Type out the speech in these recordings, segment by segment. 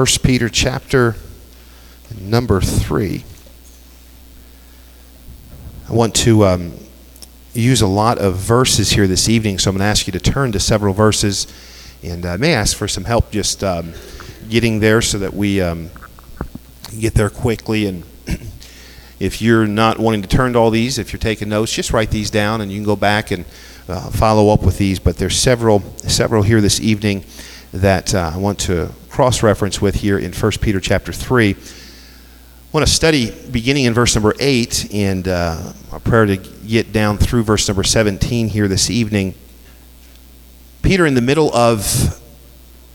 1 Peter chapter number 3. I want to um, use a lot of verses here this evening, so I'm going to ask you to turn to several verses and I may ask for some help just um, getting there so that we um, get there quickly. And if you're not wanting to turn to all these, if you're taking notes, just write these down and you can go back and uh, follow up with these. But there's several, several here this evening that uh, I want to cross-reference with here in 1 Peter chapter 3. I want to study beginning in verse number 8 and uh, a prayer to get down through verse number 17 here this evening. Peter, in the middle of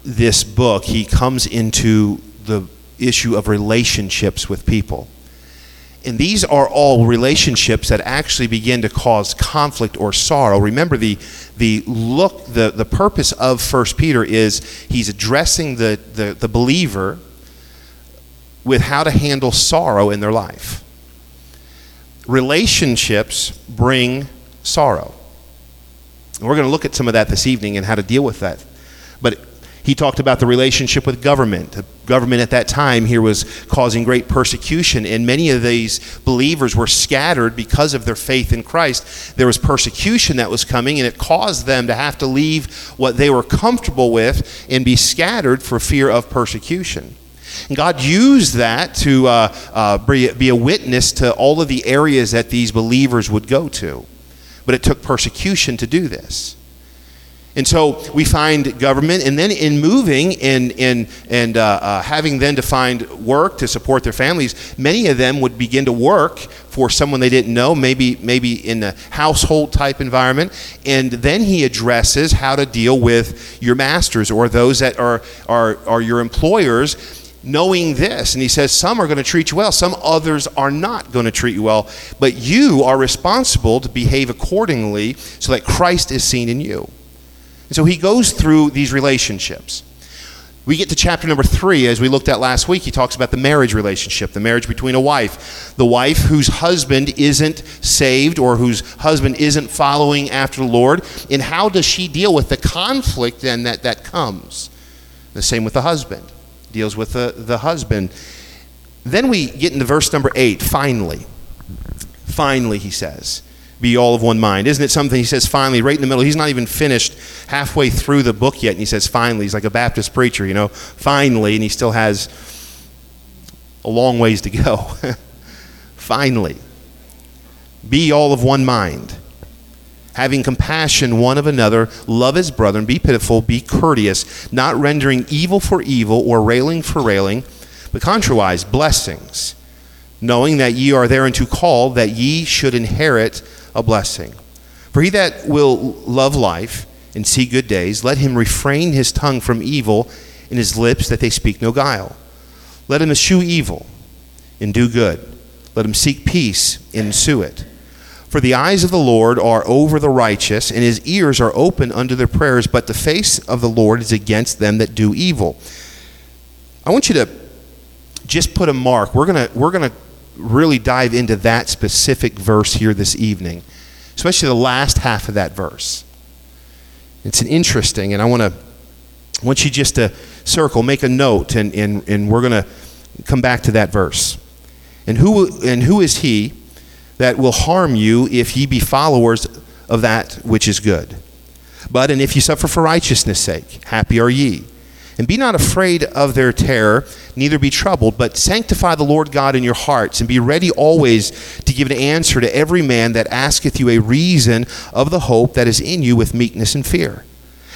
this book, he comes into the issue of relationships with people. And these are all relationships that actually begin to cause conflict or sorrow. Remember, the, the look, the, the purpose of First Peter is he's addressing the, the, the believer with how to handle sorrow in their life. Relationships bring sorrow. And we're going to look at some of that this evening and how to deal with that. But he talked about the relationship with government. The government at that time here was causing great persecution, and many of these believers were scattered because of their faith in Christ. There was persecution that was coming, and it caused them to have to leave what they were comfortable with and be scattered for fear of persecution. And God used that to uh, uh, be a witness to all of the areas that these believers would go to. But it took persecution to do this. And so we find government, and then in moving and, and, and uh, uh, having then to find work to support their families, many of them would begin to work for someone they didn't know, maybe, maybe in a household type environment. And then he addresses how to deal with your masters or those that are, are, are your employers knowing this. And he says, Some are going to treat you well, some others are not going to treat you well. But you are responsible to behave accordingly so that Christ is seen in you. And so he goes through these relationships. We get to chapter number three, as we looked at last week. He talks about the marriage relationship, the marriage between a wife. The wife whose husband isn't saved or whose husband isn't following after the Lord. And how does she deal with the conflict then that, that comes? The same with the husband, deals with the, the husband. Then we get into verse number eight, finally. Finally, he says be all of one mind. Isn't it something he says finally, right in the middle? He's not even finished halfway through the book yet, and he says finally. He's like a Baptist preacher, you know, finally, and he still has a long ways to go. finally, be all of one mind, having compassion one of another, love his brethren, be pitiful, be courteous, not rendering evil for evil or railing for railing, but contrariwise, blessings, knowing that ye are thereunto called, that ye should inherit a blessing. For he that will love life and see good days, let him refrain his tongue from evil and his lips that they speak no guile. Let him eschew evil and do good. Let him seek peace and ensue it. For the eyes of the Lord are over the righteous, and his ears are open unto their prayers, but the face of the Lord is against them that do evil. I want you to just put a mark. We're going to we're going to really dive into that specific verse here this evening, especially the last half of that verse. It's an interesting, and I want to I want you just to circle, make a note, and, and, and we're going to come back to that verse. And who, and who is he that will harm you if ye be followers of that which is good? But, and if ye suffer for righteousness' sake, happy are ye. And be not afraid of their terror, neither be troubled, but sanctify the Lord God in your hearts, and be ready always to give an answer to every man that asketh you a reason of the hope that is in you with meekness and fear.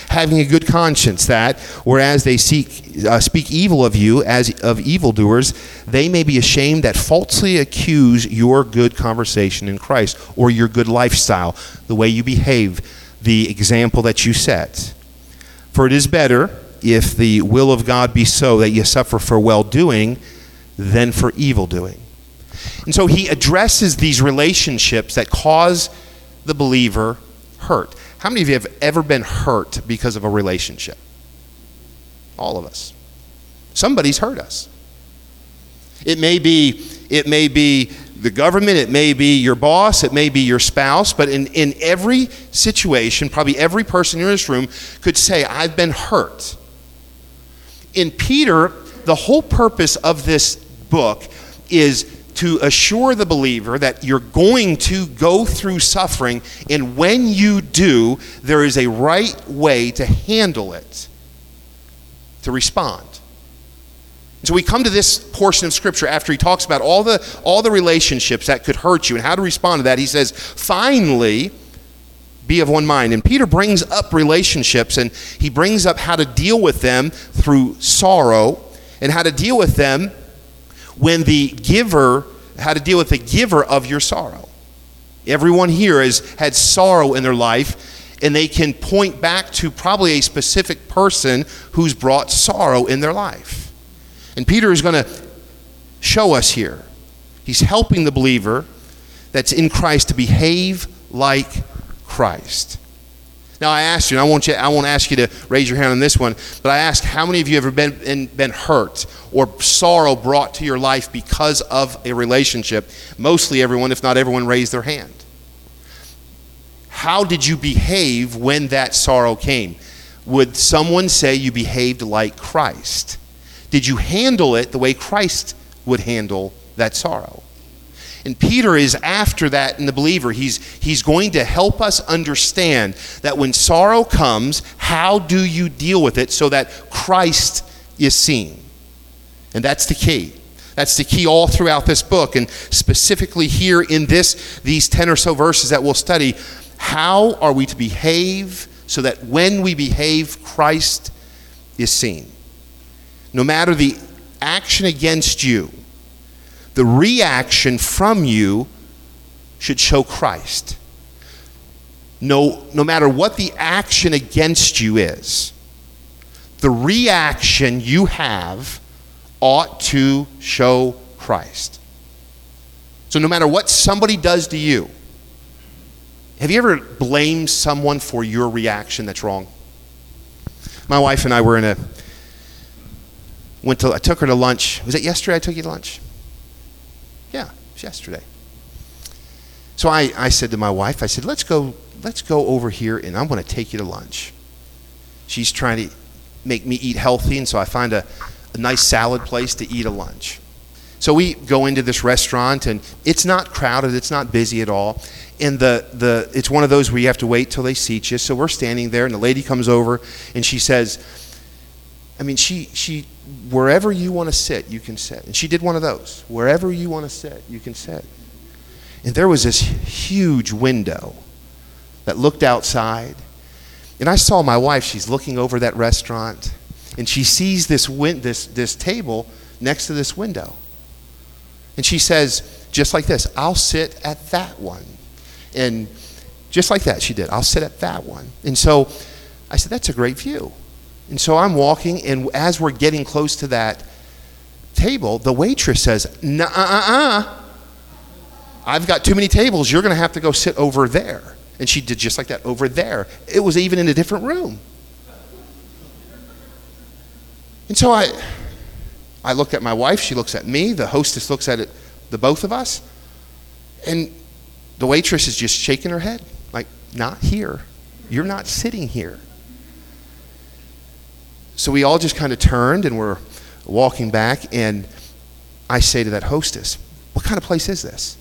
Having a good conscience, that, whereas they seek, uh, speak evil of you as of evildoers, they may be ashamed that falsely accuse your good conversation in Christ, or your good lifestyle, the way you behave, the example that you set. For it is better if the will of God be so that you suffer for well doing than for evil doing. And so he addresses these relationships that cause the believer hurt. How many of you have ever been hurt because of a relationship? All of us. Somebody's hurt us. It may be it may be the government, it may be your boss, it may be your spouse, but in, in every situation, probably every person in this room could say, I've been hurt in Peter, the whole purpose of this book is to assure the believer that you're going to go through suffering, and when you do, there is a right way to handle it, to respond. So we come to this portion of scripture after he talks about all the all the relationships that could hurt you and how to respond to that. He says, "Finally, be of one mind." And Peter brings up relationships and he brings up how to deal with them through sorrow and how to deal with them when the giver how to deal with the giver of your sorrow. Everyone here has had sorrow in their life and they can point back to probably a specific person who's brought sorrow in their life. And Peter is going to show us here. He's helping the believer that's in Christ to behave like Christ. Now I ask you, and I won't, I won't ask you to raise your hand on this one, but I ask how many of you have ever been, been, been hurt or sorrow brought to your life because of a relationship? Mostly everyone, if not everyone, raised their hand. How did you behave when that sorrow came? Would someone say you behaved like Christ? Did you handle it the way Christ would handle that sorrow? And Peter is after that in the believer. He's, he's going to help us understand that when sorrow comes, how do you deal with it so that Christ is seen? And that's the key. That's the key all throughout this book, and specifically here in this, these 10 or so verses that we'll study. How are we to behave so that when we behave, Christ is seen? no matter the action against you, the reaction from you should show Christ. No, no matter what the action against you is, the reaction you have ought to show Christ. So, no matter what somebody does to you, have you ever blamed someone for your reaction that's wrong? My wife and I were in a went to, I took her to lunch. Was it yesterday I took you to lunch? Yeah, it was yesterday. So I, I said to my wife, I said, let's go, let's go over here and I'm going to take you to lunch. She's trying to make me eat healthy, and so I find a, a nice salad place to eat a lunch. So we go into this restaurant, and it's not crowded, it's not busy at all. And the, the, it's one of those where you have to wait till they seat you. So we're standing there, and the lady comes over, and she says, I mean, she, she, wherever you want to sit, you can sit. And she did one of those. Wherever you want to sit, you can sit. And there was this huge window that looked outside. And I saw my wife, she's looking over that restaurant, and she sees this, win- this, this table next to this window. And she says, just like this, I'll sit at that one. And just like that, she did, I'll sit at that one. And so I said, that's a great view. And so I'm walking, and as we're getting close to that table, the waitress says, "Nah, uh, uh. I've got too many tables. You're going to have to go sit over there." And she did just like that over there. It was even in a different room. And so I, I looked at my wife. She looks at me. The hostess looks at it, the both of us, and the waitress is just shaking her head, like, "Not here. You're not sitting here." So we all just kind of turned and we're walking back, and I say to that hostess, What kind of place is this?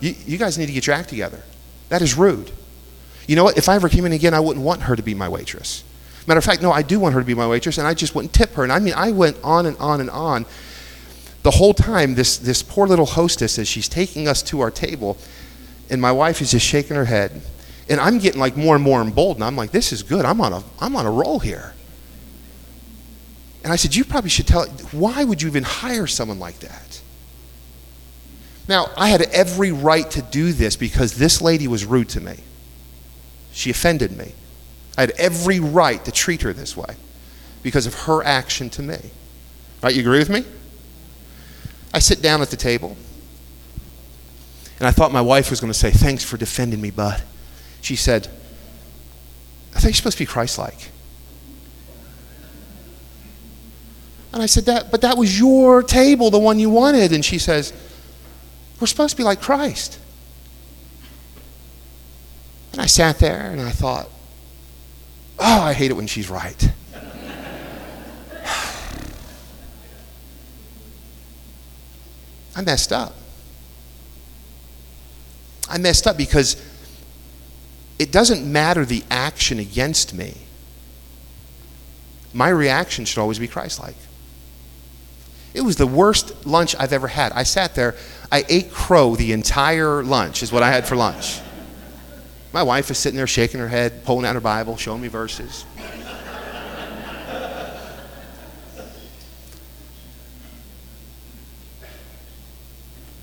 You, you guys need to get your act together. That is rude. You know what? If I ever came in again, I wouldn't want her to be my waitress. Matter of fact, no, I do want her to be my waitress, and I just wouldn't tip her. And I mean, I went on and on and on. The whole time, this, this poor little hostess, as she's taking us to our table, and my wife is just shaking her head, and I'm getting like more and more emboldened. I'm like, this is good. I'm on a, I'm on a roll here. And I said, you probably should tell, why would you even hire someone like that? Now, I had every right to do this because this lady was rude to me. She offended me. I had every right to treat her this way because of her action to me. Right? You agree with me? I sit down at the table, and I thought my wife was going to say, Thanks for defending me, bud she said, I think you're supposed to be Christ like. And I said, that, But that was your table, the one you wanted. And she says, We're supposed to be like Christ. And I sat there and I thought, Oh, I hate it when she's right. I messed up. I messed up because it doesn't matter the action against me. My reaction should always be Christ like. It was the worst lunch I've ever had. I sat there, I ate crow the entire lunch, is what I had for lunch. My wife is sitting there shaking her head, pulling out her Bible, showing me verses.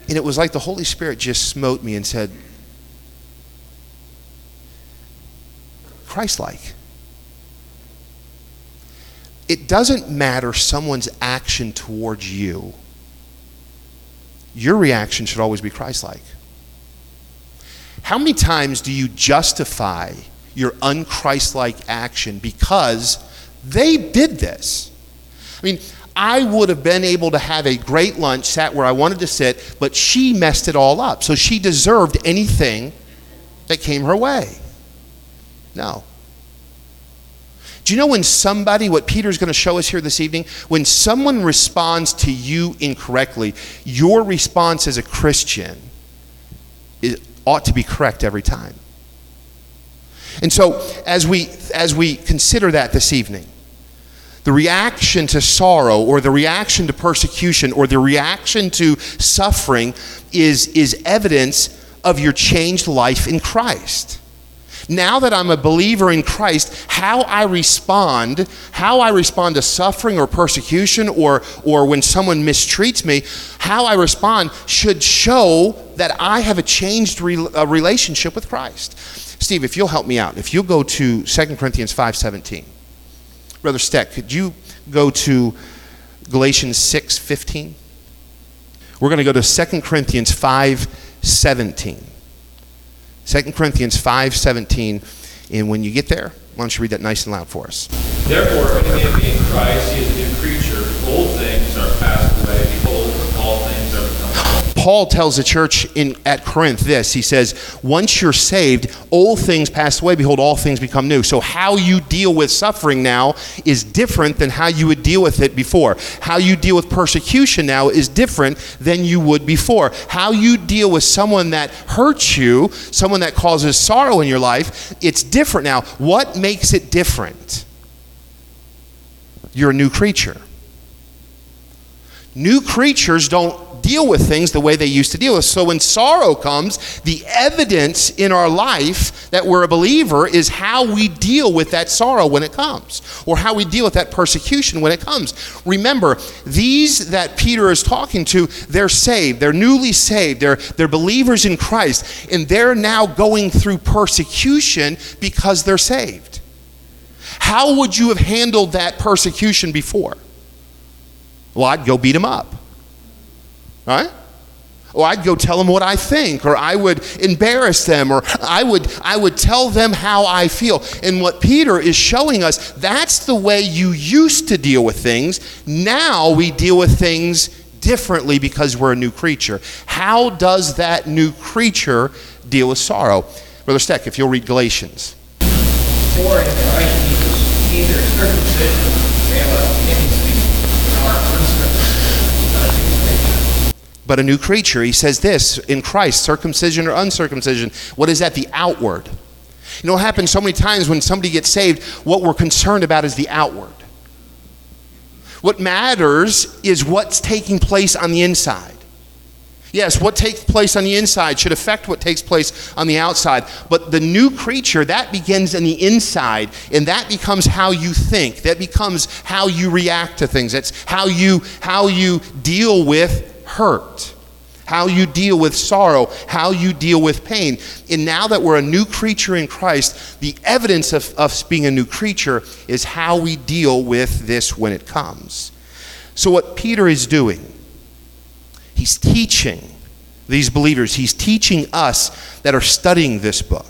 And it was like the Holy Spirit just smote me and said, Christ like. It doesn't matter someone's action towards you, your reaction should always be Christ like. How many times do you justify your unchristlike action because they did this? I mean, I would have been able to have a great lunch, sat where I wanted to sit, but she messed it all up. So she deserved anything that came her way. No. Do you know when somebody, what Peter's going to show us here this evening, when someone responds to you incorrectly, your response as a Christian is, ought to be correct every time. And so, as we, as we consider that this evening, the reaction to sorrow or the reaction to persecution or the reaction to suffering is, is evidence of your changed life in Christ. Now that I'm a believer in Christ, how I respond, how I respond to suffering or persecution or, or when someone mistreats me, how I respond should show that I have a changed re- a relationship with Christ. Steve, if you'll help me out, if you'll go to 2 Corinthians 5.17. Brother Steck, could you go to Galatians 6.15? We're going to go to 2 Corinthians 5.17. 2 Corinthians 5:17. And when you get there, why don't you read that nice and loud for us? Therefore, if any man be in Christ, he is a Paul tells the church in, at Corinth this. He says, Once you're saved, old things pass away. Behold, all things become new. So, how you deal with suffering now is different than how you would deal with it before. How you deal with persecution now is different than you would before. How you deal with someone that hurts you, someone that causes sorrow in your life, it's different now. What makes it different? You're a new creature. New creatures don't deal with things the way they used to deal with. So when sorrow comes, the evidence in our life that we're a believer is how we deal with that sorrow when it comes, or how we deal with that persecution when it comes. Remember, these that Peter is talking to, they're saved, they're newly saved, they're, they're believers in Christ, and they're now going through persecution because they're saved. How would you have handled that persecution before? Well, I'd go beat them up. Right? Or I'd go tell them what I think, or I would embarrass them, or I would, I would tell them how I feel. And what Peter is showing us, that's the way you used to deal with things. Now we deal with things differently because we're a new creature. How does that new creature deal with sorrow? Brother Steck, if you'll read Galatians. For in Christ Jesus, neither circumcision availeth anything, nor uncircumcision. But a new creature. He says this in Christ, circumcision or uncircumcision. What is that? The outward. You know what happens so many times when somebody gets saved, what we're concerned about is the outward. What matters is what's taking place on the inside. Yes, what takes place on the inside should affect what takes place on the outside. But the new creature, that begins in the inside, and that becomes how you think. That becomes how you react to things. That's how you how you deal with hurt. How you deal with sorrow, how you deal with pain. And now that we're a new creature in Christ, the evidence of us being a new creature is how we deal with this when it comes. So, what Peter is doing He's teaching these believers, he's teaching us that are studying this book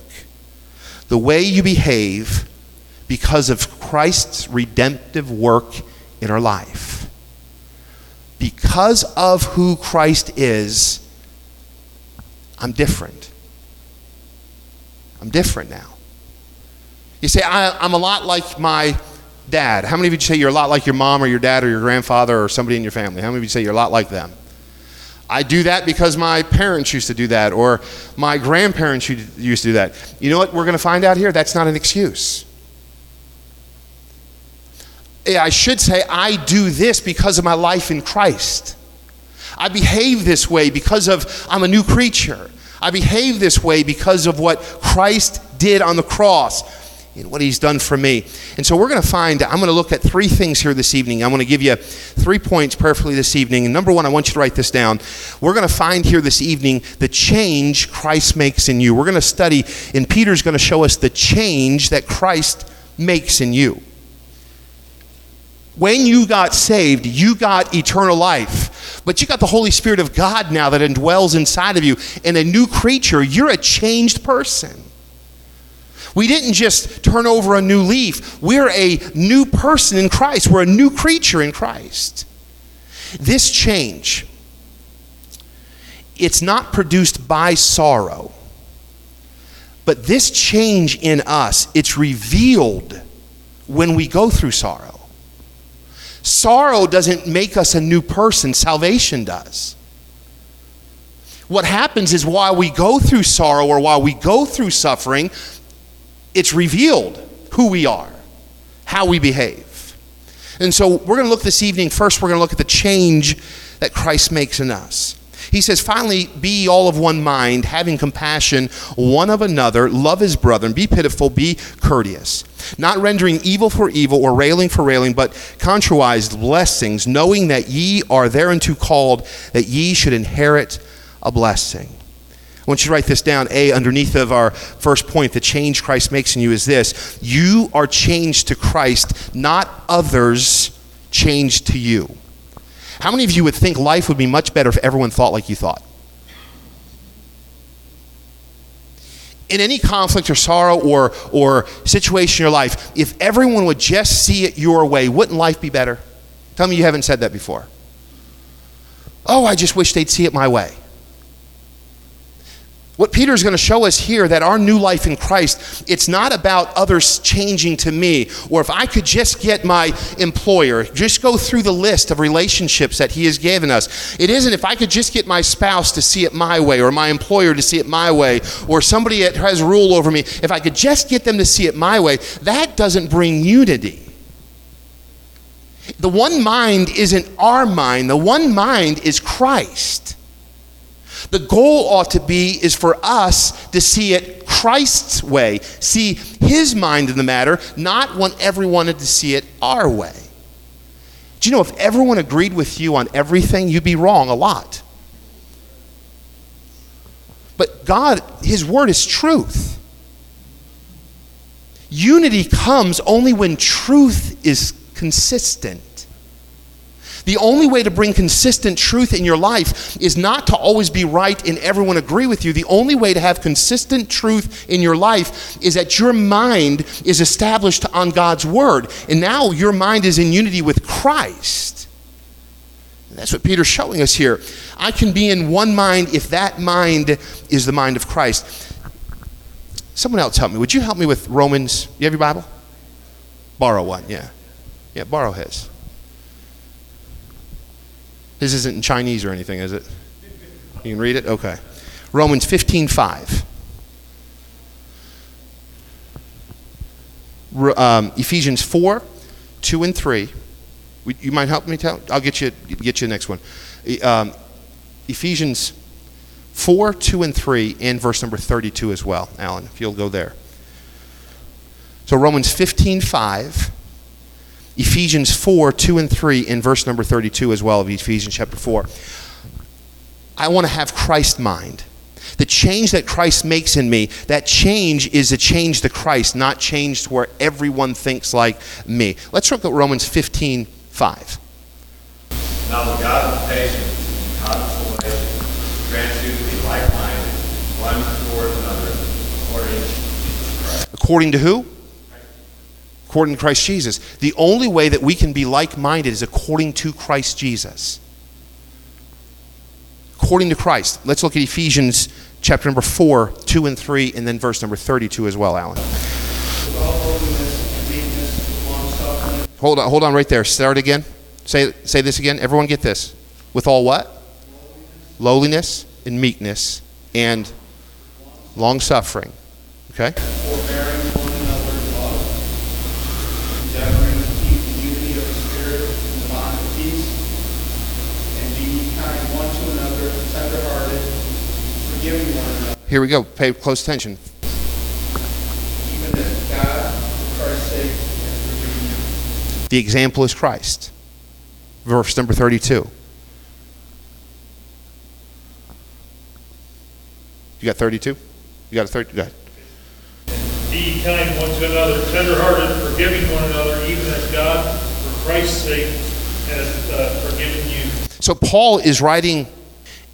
the way you behave because of Christ's redemptive work in our life. Because of who Christ is, I'm different. I'm different now. You say, I, am a lot like my dad. How many of you say you're a lot like your mom or your dad or your grandfather or somebody in your family? How many of you say you're a lot like them? I do that because my parents used to do that, or my grandparents used to do that. You know what we're going to find out here? That's not an excuse. Eh, I should say, I do this because of my life in Christ. I behave this way because of I'm a new creature. I behave this way because of what Christ did on the cross and what he's done for me. And so we're going to find, I'm going to look at three things here this evening. I'm going to give you three points prayerfully this evening. And number one, I want you to write this down. We're going to find here this evening the change Christ makes in you. We're going to study, and Peter's going to show us the change that Christ makes in you. When you got saved, you got eternal life. But you got the Holy Spirit of God now that indwells inside of you. And a new creature, you're a changed person. We didn't just turn over a new leaf. We're a new person in Christ. We're a new creature in Christ. This change, it's not produced by sorrow. But this change in us, it's revealed when we go through sorrow. Sorrow doesn't make us a new person, salvation does. What happens is while we go through sorrow or while we go through suffering, it's revealed who we are, how we behave. And so we're going to look this evening. First, we're going to look at the change that Christ makes in us. He says, finally, be all of one mind, having compassion one of another, love his brother, and be pitiful, be courteous, not rendering evil for evil or railing for railing, but contrariwise blessings, knowing that ye are thereunto called, that ye should inherit a blessing. I want you to write this down. A, underneath of our first point, the change Christ makes in you is this you are changed to Christ, not others changed to you. How many of you would think life would be much better if everyone thought like you thought? In any conflict or sorrow or, or situation in your life, if everyone would just see it your way, wouldn't life be better? Tell me you haven't said that before. Oh, I just wish they'd see it my way. What Peter is going to show us here that our new life in Christ, it's not about others changing to me, or if I could just get my employer, just go through the list of relationships that he has given us. It isn't if I could just get my spouse to see it my way, or my employer to see it my way, or somebody that has rule over me, if I could just get them to see it my way, that doesn't bring unity. The one mind isn't our mind, the one mind is Christ. The goal ought to be is for us to see it Christ's way, see his mind in the matter, not want everyone to see it our way. Do you know if everyone agreed with you on everything, you'd be wrong a lot. But God, his word is truth. Unity comes only when truth is consistent. The only way to bring consistent truth in your life is not to always be right and everyone agree with you. The only way to have consistent truth in your life is that your mind is established on God's word. And now your mind is in unity with Christ. And that's what Peter's showing us here. I can be in one mind if that mind is the mind of Christ. Someone else help me. Would you help me with Romans? You have your Bible? Borrow one, yeah. Yeah, borrow his. This isn't in Chinese or anything, is it? You can read it? Okay. Romans 15 5. Um, Ephesians 4 2 and 3. You might help me tell? I'll get you, get you the next one. Um, Ephesians 4 2 and 3, and verse number 32 as well, Alan, if you'll go there. So Romans 15 5 Ephesians 4 2 and 3 in verse number 32 as well of Ephesians chapter 4. I want to have Christ mind. The change that Christ makes in me, that change is a change to Christ, not change to where everyone thinks like me. Let's look at Romans 15 5. Now the God of patience and consolation grant you to be like-minded, one toward another, according to Christ. According to who? According to Christ Jesus. The only way that we can be like minded is according to Christ Jesus. According to Christ. Let's look at Ephesians chapter number 4, 2 and 3, and then verse number 32 as well, Alan. Hold on, hold on right there. Start again. Say, say this again. Everyone get this. With all what? lowliness, and meekness, and long suffering. Okay? forbearing one another in love, endeavoring to keep the unity of the Spirit in the bond of peace, and be ye kind one to another, tenderhearted, forgiving one another, Here we go. Pay close attention. even as God, for Christ's sake, has forgiven you. The example is Christ. Verse number 32. You got 32? You got a 30? Go ahead. Be kind one to another, tenderhearted, forgiving one another, even as God, for Christ's sake, has uh, forgiven you. So Paul is writing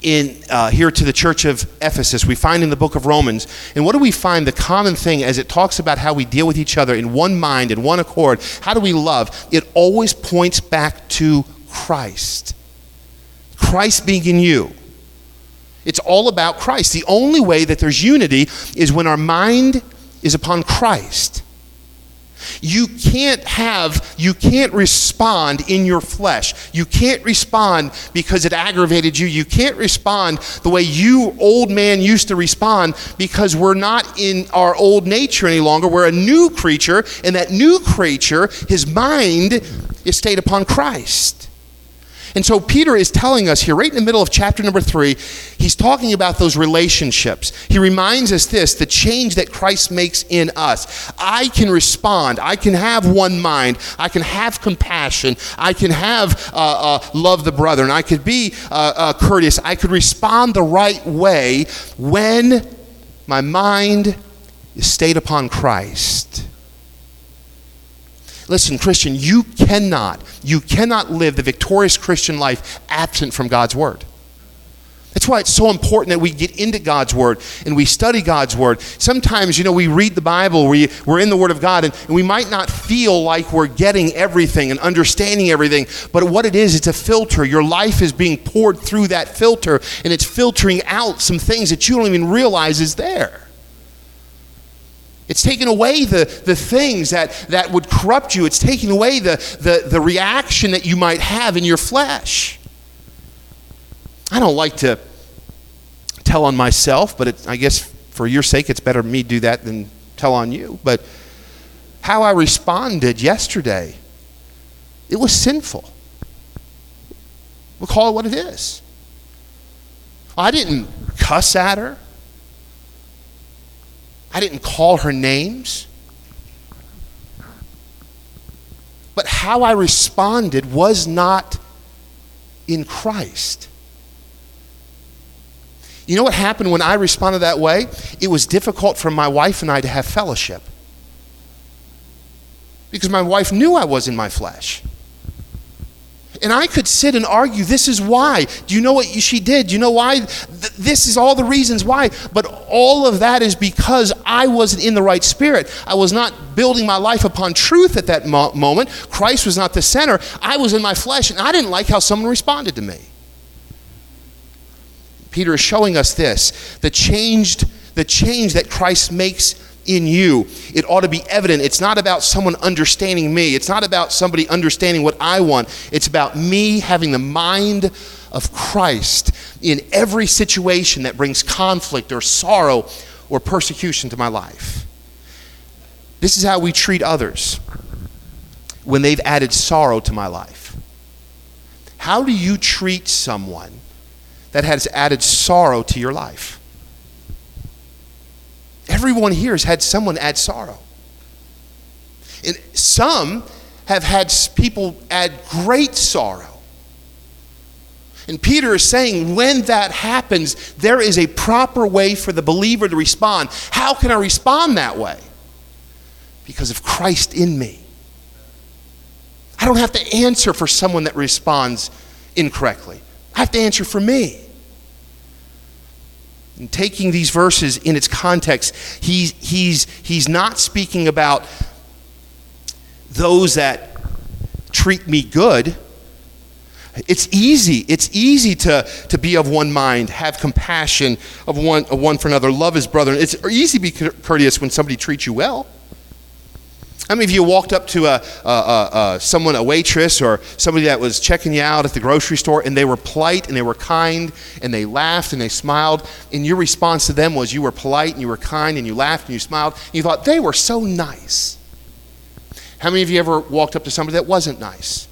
in uh, here to the church of Ephesus. We find in the book of Romans, and what do we find? The common thing as it talks about how we deal with each other in one mind, in one accord. How do we love? It always points back to Christ. Christ being in you. It's all about Christ. The only way that there's unity is when our mind is upon Christ. You can't have, you can't respond in your flesh. You can't respond because it aggravated you. You can't respond the way you, old man, used to respond because we're not in our old nature any longer. We're a new creature, and that new creature, his mind, is stayed upon Christ. And so Peter is telling us here, right in the middle of chapter number three, he's talking about those relationships. He reminds us this the change that Christ makes in us. I can respond, I can have one mind, I can have compassion, I can have uh, uh, love the brother, and I could be uh, uh, courteous. I could respond the right way when my mind is stayed upon Christ. Listen, Christian, you cannot, you cannot live the victorious Christian life absent from God's Word. That's why it's so important that we get into God's Word and we study God's Word. Sometimes, you know, we read the Bible, we, we're in the Word of God, and, and we might not feel like we're getting everything and understanding everything, but what it is, it's a filter. Your life is being poured through that filter, and it's filtering out some things that you don't even realize is there. It's taking away the, the things that, that would corrupt you. It's taking away the, the, the reaction that you might have in your flesh. I don't like to tell on myself, but it, I guess for your sake, it's better me do that than tell on you. But how I responded yesterday, it was sinful. We'll call it what it is. I didn't cuss at her. I didn't call her names. But how I responded was not in Christ. You know what happened when I responded that way? It was difficult for my wife and I to have fellowship. Because my wife knew I was in my flesh. And I could sit and argue, this is why. Do you know what she did? Do you know why? Th- this is all the reasons why. But all of that is because I wasn't in the right spirit. I was not building my life upon truth at that mo- moment. Christ was not the center. I was in my flesh, and I didn't like how someone responded to me. Peter is showing us this the changed the change that Christ makes in you. It ought to be evident. It's not about someone understanding me. It's not about somebody understanding what I want. It's about me having the mind of Christ in every situation that brings conflict or sorrow or persecution to my life. This is how we treat others when they've added sorrow to my life. How do you treat someone that has added sorrow to your life? Everyone here has had someone add sorrow. And some have had people add great sorrow. And Peter is saying when that happens, there is a proper way for the believer to respond. How can I respond that way? Because of Christ in me. I don't have to answer for someone that responds incorrectly, I have to answer for me. Taking these verses in its context, he's, he's, he's not speaking about those that treat me good. It's easy. It's easy to, to be of one mind, have compassion of one, of one for another, love his brother. It's easy to be courteous when somebody treats you well. How many of you walked up to a, a, a, a someone, a waitress, or somebody that was checking you out at the grocery store, and they were polite and they were kind, and they laughed and they smiled, and your response to them was you were polite and you were kind and you laughed and you smiled, and you thought they were so nice. How many of you ever walked up to somebody that wasn't nice?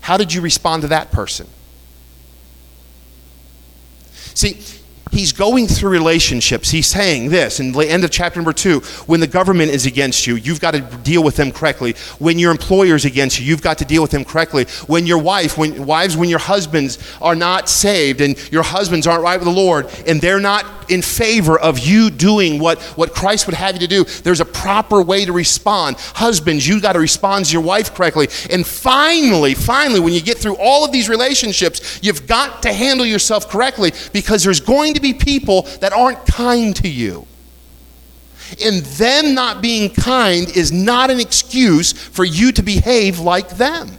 How did you respond to that person? See, he's going through relationships. He's saying this in the end of chapter number two when the government is against you, you've got to deal with them correctly. When your employer's against you, you've got to deal with them correctly. When your wife, when wives, when your husbands are not saved and your husbands aren't right with the Lord and they're not in favor of you doing what, what Christ would have you to do, there's a proper way to respond. Husbands, you've got to respond to your wife correctly. And finally, finally, when you get through all of these relationships, you've got to handle yourself correctly because there's going to be people that aren't kind to you. And them not being kind is not an excuse for you to behave like them.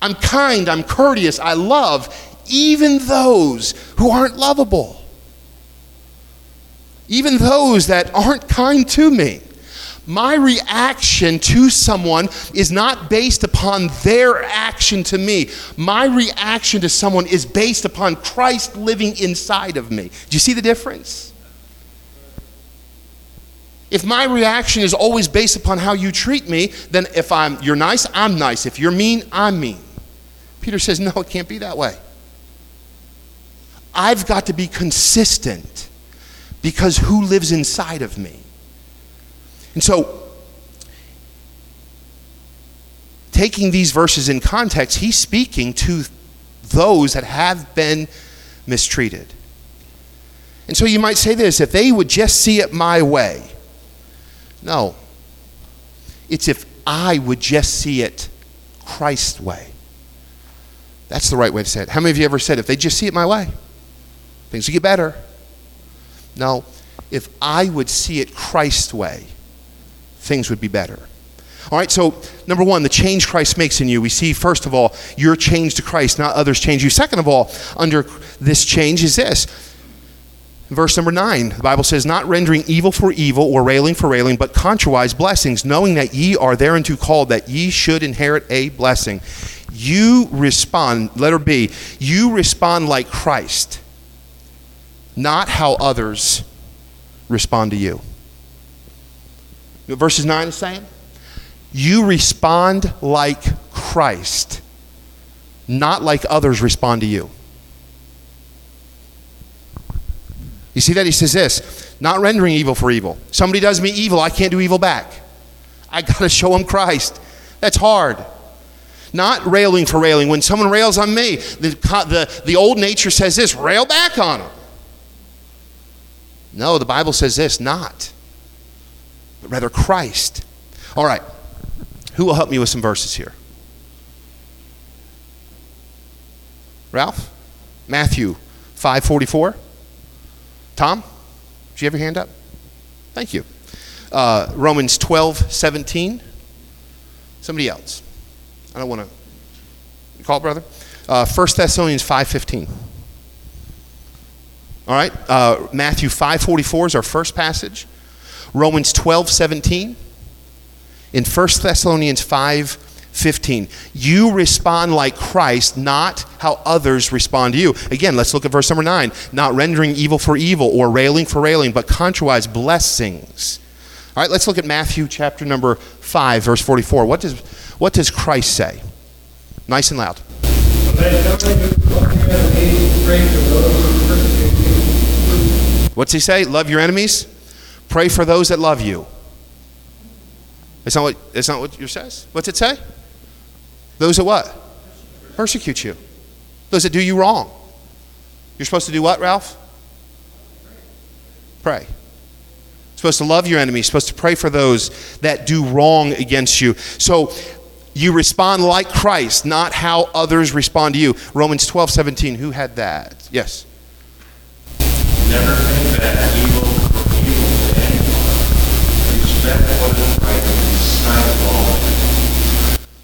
I'm kind, I'm courteous, I love even those who aren't lovable, even those that aren't kind to me. My reaction to someone is not based upon their action to me. My reaction to someone is based upon Christ living inside of me. Do you see the difference? If my reaction is always based upon how you treat me, then if I'm you're nice, I'm nice. If you're mean, I'm mean. Peter says, "No, it can't be that way." I've got to be consistent because who lives inside of me? And so, taking these verses in context, he's speaking to those that have been mistreated. And so you might say this if they would just see it my way. No. It's if I would just see it Christ's way. That's the right way to say it. How many of you ever said, if they just see it my way, things would get better? No. If I would see it Christ's way, things would be better. All right, so number one, the change Christ makes in you. We see, first of all, you're changed to Christ, not others change you. Second of all, under this change is this. Verse number nine, the Bible says, Not rendering evil for evil or railing for railing, but contrariwise blessings, knowing that ye are thereunto called, that ye should inherit a blessing. You respond, letter B, you respond like Christ, not how others respond to you. Verses 9 is saying? You respond like Christ, not like others respond to you. You see that? He says this not rendering evil for evil. Somebody does me evil, I can't do evil back. I got to show them Christ. That's hard. Not railing for railing. When someone rails on me, the, the, the old nature says this rail back on them. No, the Bible says this not, but rather Christ. All right. Who will help me with some verses here? Ralph? Matthew 544? Tom? Did you have your hand up? Thank you. Uh, Romans 12, 17. Somebody else. I don't want to call it, brother. Uh, 1 Thessalonians 5.15. All right. Uh, Matthew 5.44 is our first passage. Romans 12, 17. In 1 Thessalonians 5, 15. You respond like Christ, not how others respond to you. Again, let's look at verse number 9. Not rendering evil for evil or railing for railing, but contrariwise blessings. All right, let's look at Matthew chapter number 5, verse 44. What does, what does Christ say? Nice and loud. What's he say? Love your enemies? Pray for those that love you. That's not what, that's not what it says. What's it say? Those that what? Persecute you. Those that do you wrong. You're supposed to do what, Ralph? Pray. You're supposed to love your enemies. Supposed to pray for those that do wrong against you. So you respond like Christ, not how others respond to you. Romans 12, 17. Who had that? Yes. Never evil for evil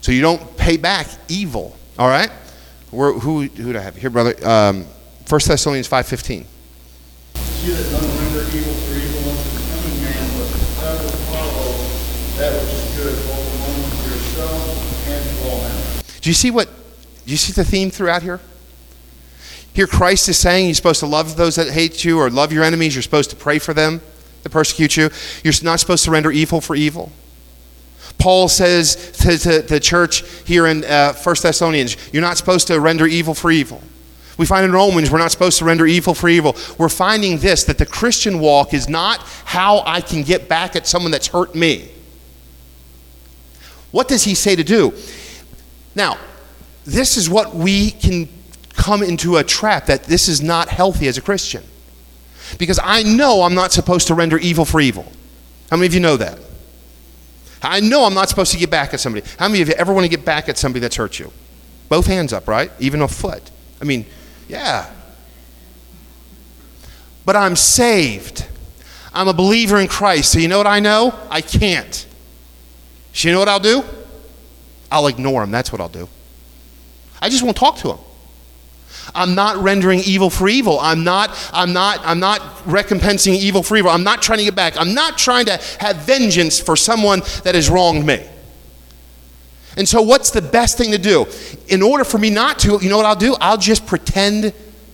So you don't pay back evil. All right? Where, who who do I have here, brother? Um, 1 Thessalonians 5.15. You that don't render evil for evil unto the coming man, but that which is good, both among yourselves and to all men. Do you see what? Do you see the theme throughout here? Here, Christ is saying you're supposed to love those that hate you or love your enemies. You're supposed to pray for them that persecute you. You're not supposed to render evil for evil. Paul says to, to the church here in uh, 1 Thessalonians, you're not supposed to render evil for evil. We find in Romans, we're not supposed to render evil for evil. We're finding this that the Christian walk is not how I can get back at someone that's hurt me. What does he say to do? Now, this is what we can come into a trap that this is not healthy as a Christian. Because I know I'm not supposed to render evil for evil. How many of you know that? I know I'm not supposed to get back at somebody. How many of you ever want to get back at somebody that's hurt you? Both hands up, right? Even a foot. I mean, yeah. But I'm saved. I'm a believer in Christ. So you know what I know? I can't. So you know what I'll do? I'll ignore him. That's what I'll do. I just won't talk to him. I'm not rendering evil for evil. I'm not, I'm not, I'm not recompensing evil for evil. I'm not trying to get back. I'm not trying to have vengeance for someone that has wronged me. And so, what's the best thing to do? In order for me not to, you know what I'll do? I'll just pretend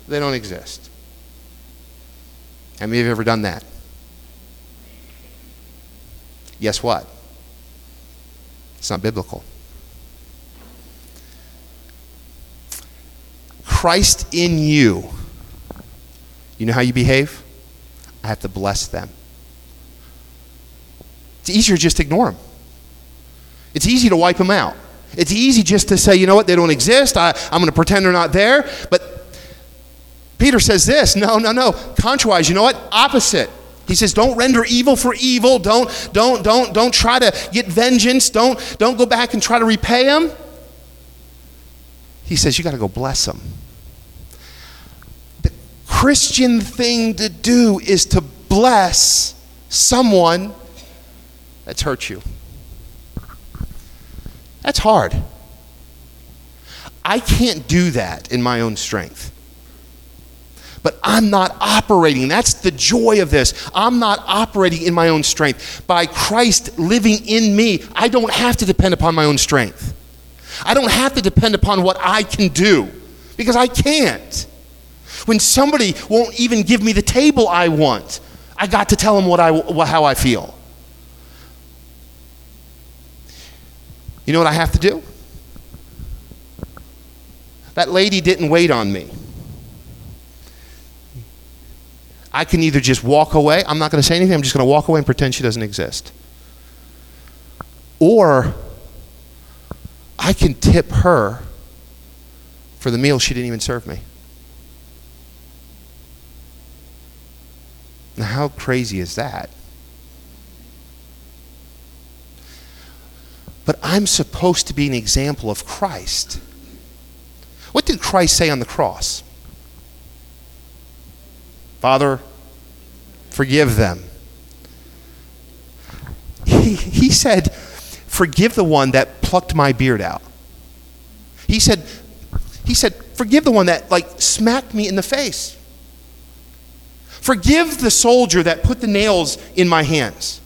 they don't exist. How many of you have ever done that? Guess what? It's not biblical. Christ in you. You know how you behave? I have to bless them. It's easier just to ignore them. It's easy to wipe them out. It's easy just to say, you know what, they don't exist. I, I'm going to pretend they're not there. But Peter says this no, no, no. Contrawise, you know what? Opposite. He says, don't render evil for evil. Don't, don't, don't, don't try to get vengeance. Don't, don't go back and try to repay them. He says, you got to go bless them. Christian thing to do is to bless someone that's hurt you. That's hard. I can't do that in my own strength. But I'm not operating. That's the joy of this. I'm not operating in my own strength. By Christ living in me, I don't have to depend upon my own strength. I don't have to depend upon what I can do because I can't. When somebody won't even give me the table I want, I got to tell them what I, how I feel. You know what I have to do? That lady didn't wait on me. I can either just walk away, I'm not going to say anything, I'm just going to walk away and pretend she doesn't exist. Or I can tip her for the meal she didn't even serve me. Now, how crazy is that? But I'm supposed to be an example of Christ. What did Christ say on the cross? Father, forgive them. He, he said, Forgive the one that plucked my beard out. He said, he said, Forgive the one that like smacked me in the face. Forgive the soldier that put the nails in my hands.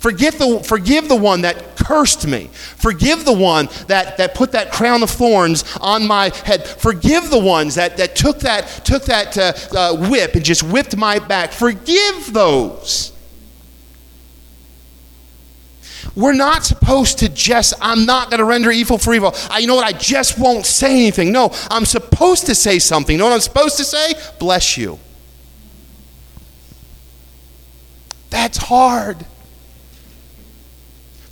Forgive the, forgive the one that cursed me. Forgive the one that, that put that crown of thorns on my head. Forgive the ones that, that took that, took that uh, uh, whip and just whipped my back. Forgive those. We're not supposed to just, I'm not going to render evil for evil. I, you know what? I just won't say anything. No, I'm supposed to say something. You know what I'm supposed to say? Bless you. That's hard.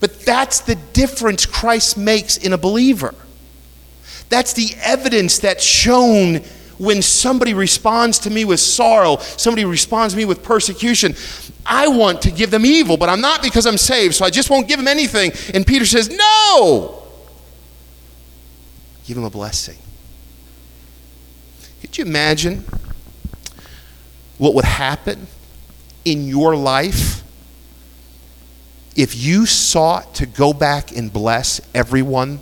But that's the difference Christ makes in a believer. That's the evidence that's shown when somebody responds to me with sorrow, somebody responds to me with persecution. I want to give them evil, but I'm not because I'm saved, so I just won't give them anything. And Peter says, No! Give them a blessing. Could you imagine what would happen in your life if you sought to go back and bless everyone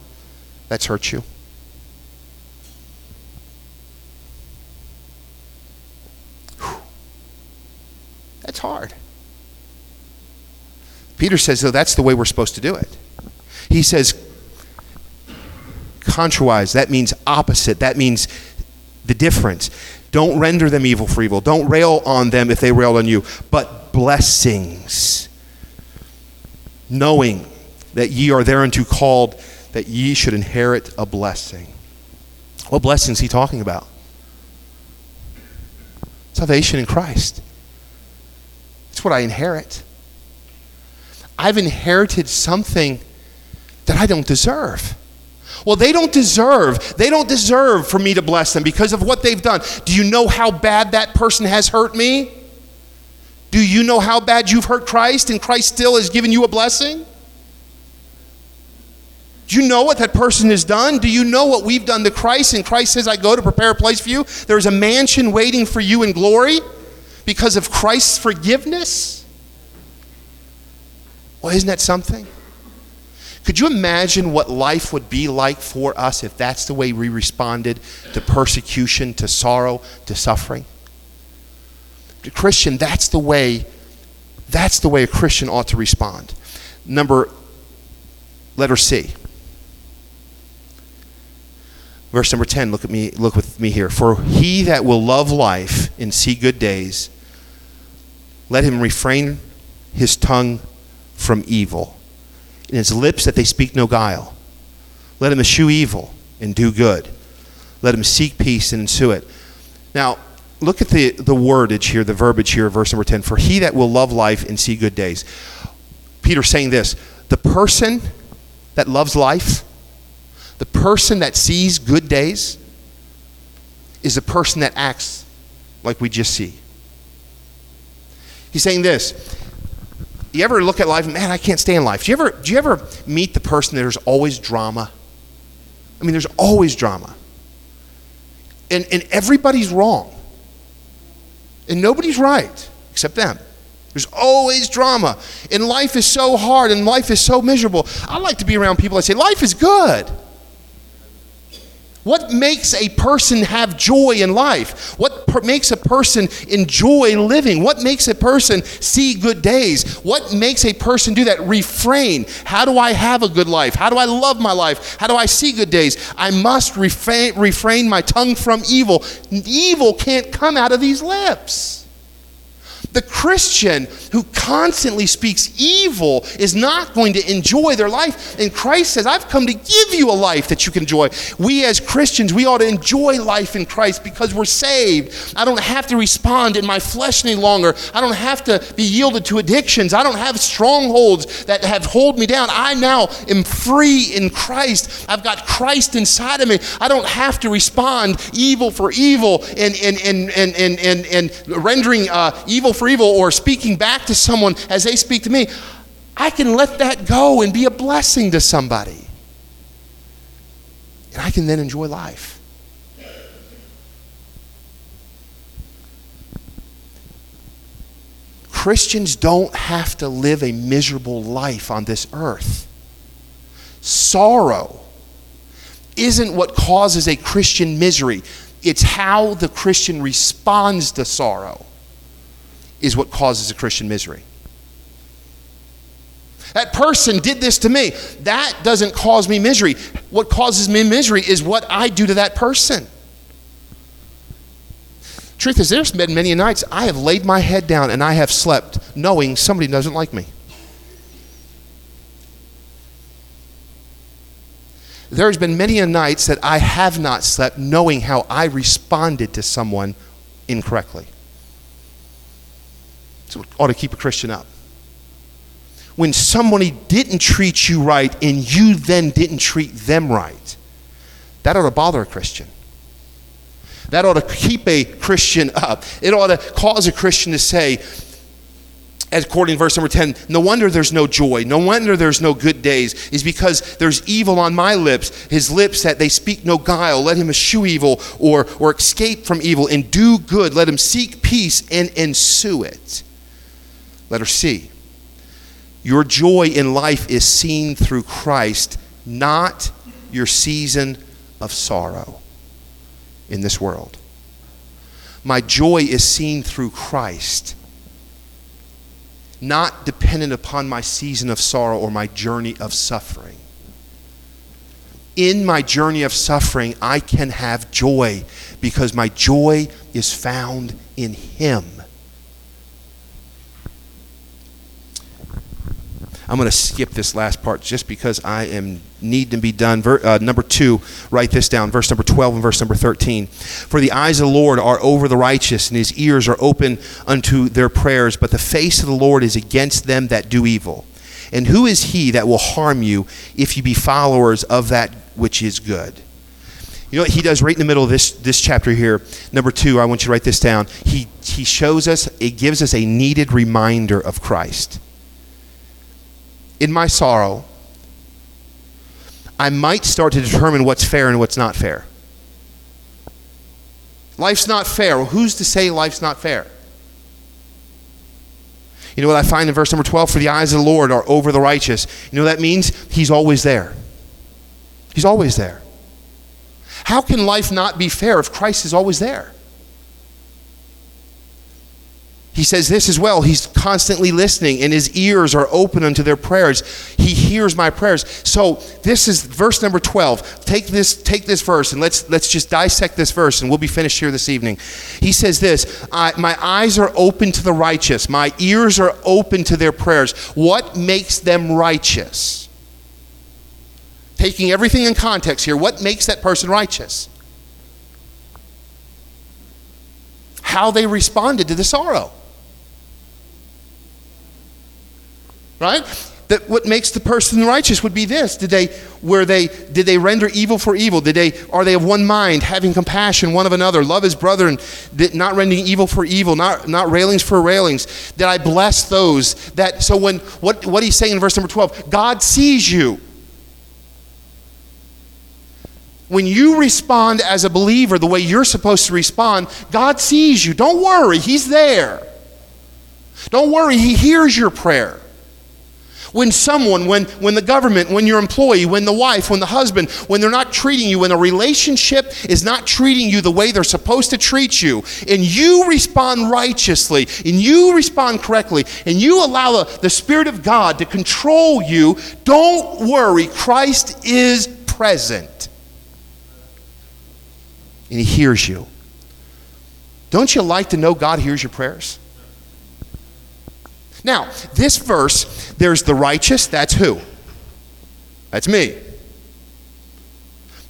that's hurt you? That's hard. Peter says, though, that's the way we're supposed to do it. He says, contrariwise, that means opposite. That means the difference. Don't render them evil for evil. Don't rail on them if they rail on you, but blessings. Knowing that ye are thereunto called, that ye should inherit a blessing. What blessing is he talking about? Salvation in Christ. It's what I inherit. I've inherited something that I don't deserve. Well, they don't deserve, they don't deserve for me to bless them because of what they've done. Do you know how bad that person has hurt me? Do you know how bad you've hurt Christ and Christ still has given you a blessing? Do you know what that person has done? Do you know what we've done to Christ? And Christ says, I go to prepare a place for you. There's a mansion waiting for you in glory because of Christ's forgiveness. Well, isn't that something? Could you imagine what life would be like for us if that's the way we responded to persecution, to sorrow, to suffering? To Christian, that's the way that's the way a Christian ought to respond. Number letter C. Verse number 10, look at me, look with me here. For he that will love life and see good days, let him refrain his tongue from evil, and his lips that they speak no guile. Let him eschew evil and do good. Let him seek peace and ensue it. Now, look at the, the wordage here, the verbiage here, verse number 10. For he that will love life and see good days. Peter's saying this the person that loves life, the person that sees good days, is the person that acts like we just see. He's saying this. You ever look at life, man, I can't stay in life. Do you ever, do you ever meet the person that there's always drama? I mean, there's always drama. And, and everybody's wrong. And nobody's right except them. There's always drama. And life is so hard and life is so miserable. I like to be around people that say, life is good. What makes a person have joy in life? What per- makes a person enjoy living? What makes a person see good days? What makes a person do that? Refrain. How do I have a good life? How do I love my life? How do I see good days? I must refrain, refrain my tongue from evil. Evil can't come out of these lips. The Christian who constantly speaks evil is not going to enjoy their life. And Christ says, I've come to give you a life that you can enjoy. We as Christians, we ought to enjoy life in Christ because we're saved. I don't have to respond in my flesh any longer. I don't have to be yielded to addictions. I don't have strongholds that have hold me down. I now am free in Christ. I've got Christ inside of me. I don't have to respond evil for evil and, and, and, and, and, and, and rendering uh, evil for evil or speaking back to someone as they speak to me, I can let that go and be a blessing to somebody. And I can then enjoy life. Christians don't have to live a miserable life on this earth. Sorrow isn't what causes a Christian misery, it's how the Christian responds to sorrow is what causes a Christian misery. That person did this to me. That doesn't cause me misery. What causes me misery is what I do to that person. Truth is, there's been many a nights I have laid my head down and I have slept knowing somebody doesn't like me. There's been many a nights that I have not slept knowing how I responded to someone incorrectly. So it ought to keep a Christian up. When somebody didn't treat you right and you then didn't treat them right, that ought to bother a Christian. That ought to keep a Christian up. It ought to cause a Christian to say, as according to verse number 10, no wonder there's no joy, no wonder there's no good days, is because there's evil on my lips, his lips that they speak no guile. Let him eschew evil or, or escape from evil and do good. Let him seek peace and ensue it. Letter C. Your joy in life is seen through Christ, not your season of sorrow in this world. My joy is seen through Christ, not dependent upon my season of sorrow or my journey of suffering. In my journey of suffering, I can have joy because my joy is found in Him. I'm going to skip this last part just because I am need to be done. Ver, uh, number two, write this down. Verse number 12 and verse number 13. For the eyes of the Lord are over the righteous, and his ears are open unto their prayers. But the face of the Lord is against them that do evil. And who is he that will harm you if you be followers of that which is good? You know what he does right in the middle of this, this chapter here? Number two, I want you to write this down. He, he shows us, it gives us a needed reminder of Christ in my sorrow, I might start to determine what's fair and what's not fair. Life's not fair. Well, who's to say life's not fair? You know what I find in verse number 12? For the eyes of the Lord are over the righteous. You know what that means? He's always there. He's always there. How can life not be fair if Christ is always there? He says this as well. He's constantly listening, and his ears are open unto their prayers. He hears my prayers. So this is verse number 12. Take this, take this verse, and let's let's just dissect this verse, and we'll be finished here this evening. He says this: My eyes are open to the righteous. My ears are open to their prayers. What makes them righteous? Taking everything in context here, what makes that person righteous? How they responded to the sorrow. Right? That what makes the person righteous would be this. Did they were they did they render evil for evil? Did they are they of one mind having compassion one of another? Love his brother and not rendering evil for evil not not railings for railings. Did i bless those that so when what what he's saying in verse number 12 god sees you. When you respond as a believer the way you're supposed to respond god sees you. Don't worry he's there. Don't worry he hears your prayer when someone, when, when the government, when your employee, when the wife, when the husband, when they're not treating you, when a relationship is not treating you the way they're supposed to treat you, and you respond righteously, and you respond correctly, and you allow the, the Spirit of God to control you, don't worry. Christ is present. And He hears you. Don't you like to know God hears your prayers? Now, this verse, there's the righteous, that's who? That's me.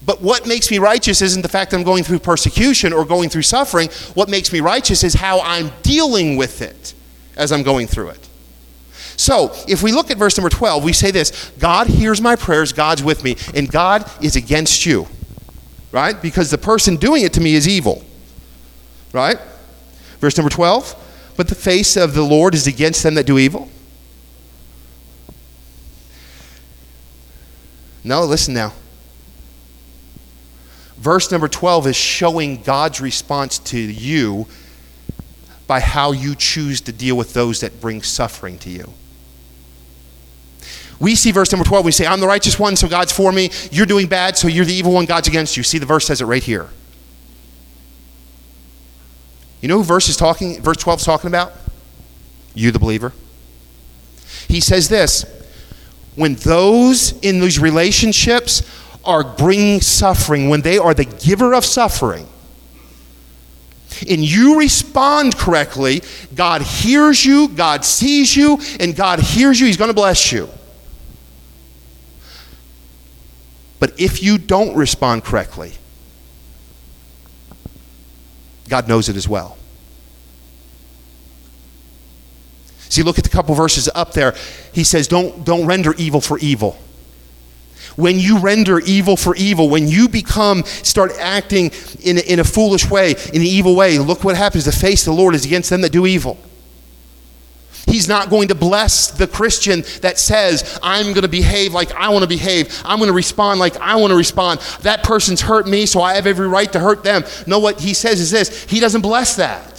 But what makes me righteous isn't the fact that I'm going through persecution or going through suffering. What makes me righteous is how I'm dealing with it as I'm going through it. So, if we look at verse number 12, we say this God hears my prayers, God's with me, and God is against you. Right? Because the person doing it to me is evil. Right? Verse number 12 but the face of the Lord is against them that do evil? No, listen now. Verse number 12 is showing God's response to you by how you choose to deal with those that bring suffering to you. We see verse number 12, we say, I'm the righteous one, so God's for me. You're doing bad, so you're the evil one, God's against you. See, the verse says it right here. You know who verse is talking, verse 12 is talking about? You, the believer. He says this when those in these relationships are bringing suffering, when they are the giver of suffering, and you respond correctly, God hears you, God sees you, and God hears you, He's going to bless you. But if you don't respond correctly, God knows it as well. See, look at the couple verses up there. He says, don't, don't render evil for evil. When you render evil for evil, when you become, start acting in in a foolish way, in an evil way, look what happens. The face of the Lord is against them that do evil. He's not going to bless the Christian that says, I'm going to behave like I want to behave. I'm going to respond like I want to respond. That person's hurt me, so I have every right to hurt them. No, what he says is this He doesn't bless that.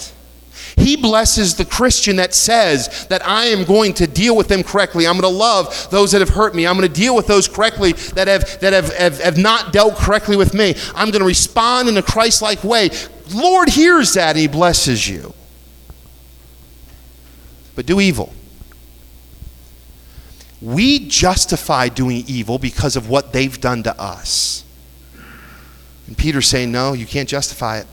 He blesses the Christian that says that I am going to deal with them correctly. I'm going to love those that have hurt me. I'm going to deal with those correctly that have, that have, have, have not dealt correctly with me. I'm going to respond in a Christ like way. Lord hears that and He blesses you. But do evil. We justify doing evil because of what they've done to us. And Peter's saying, No, you can't justify it.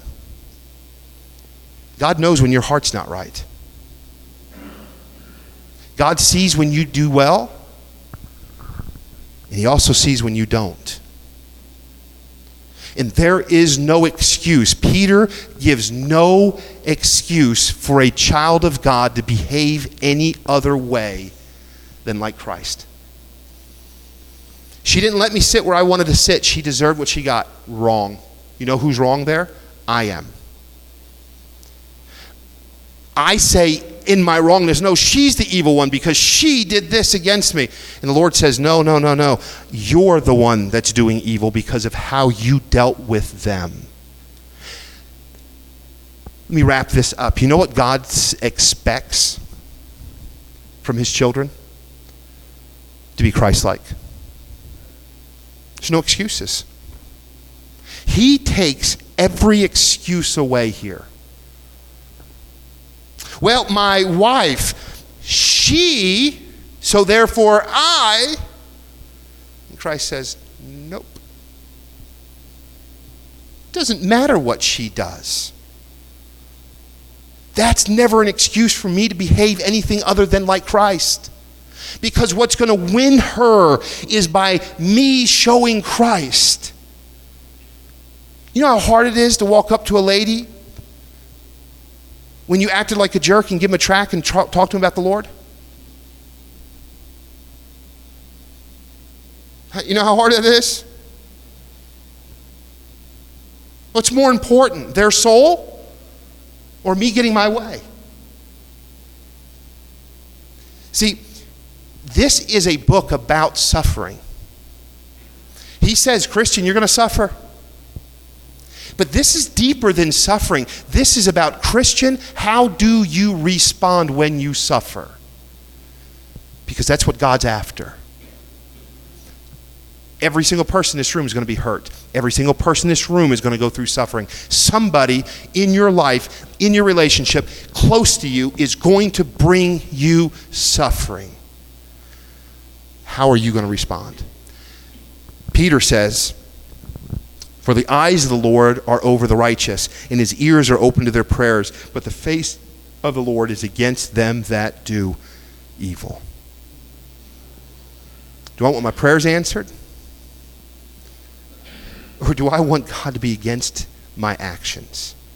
God knows when your heart's not right. God sees when you do well, and He also sees when you don't. And there is no excuse. Peter gives no excuse for a child of God to behave any other way than like Christ. She didn't let me sit where I wanted to sit. She deserved what she got. Wrong. You know who's wrong there? I am. I say in my wrongness, no, she's the evil one because she did this against me. And the Lord says, no, no, no, no. You're the one that's doing evil because of how you dealt with them. Let me wrap this up. You know what God expects from his children? To be Christ like. There's no excuses. He takes every excuse away here. Well, my wife, she, so therefore I. And Christ says, nope. Doesn't matter what she does. That's never an excuse for me to behave anything other than like Christ. Because what's going to win her is by me showing Christ. You know how hard it is to walk up to a lady when you acted like a jerk and give him a track and tra- talk to him about the Lord? You know how hard that is? What's more important, their soul or me getting my way? See, this is a book about suffering. He says, Christian, you're going to suffer. But this is deeper than suffering. This is about, Christian, how do you respond when you suffer? Because that's what God's after. Every single person in this room is going to be hurt. Every single person in this room is going to go through suffering. Somebody in your life, in your relationship, close to you, is going to bring you suffering. How are you going to respond? Peter says, For the eyes of the Lord are over the righteous, and his ears are open to their prayers, but the face of the Lord is against them that do evil. Do I want my prayers answered? Or do I want God to be against my actions?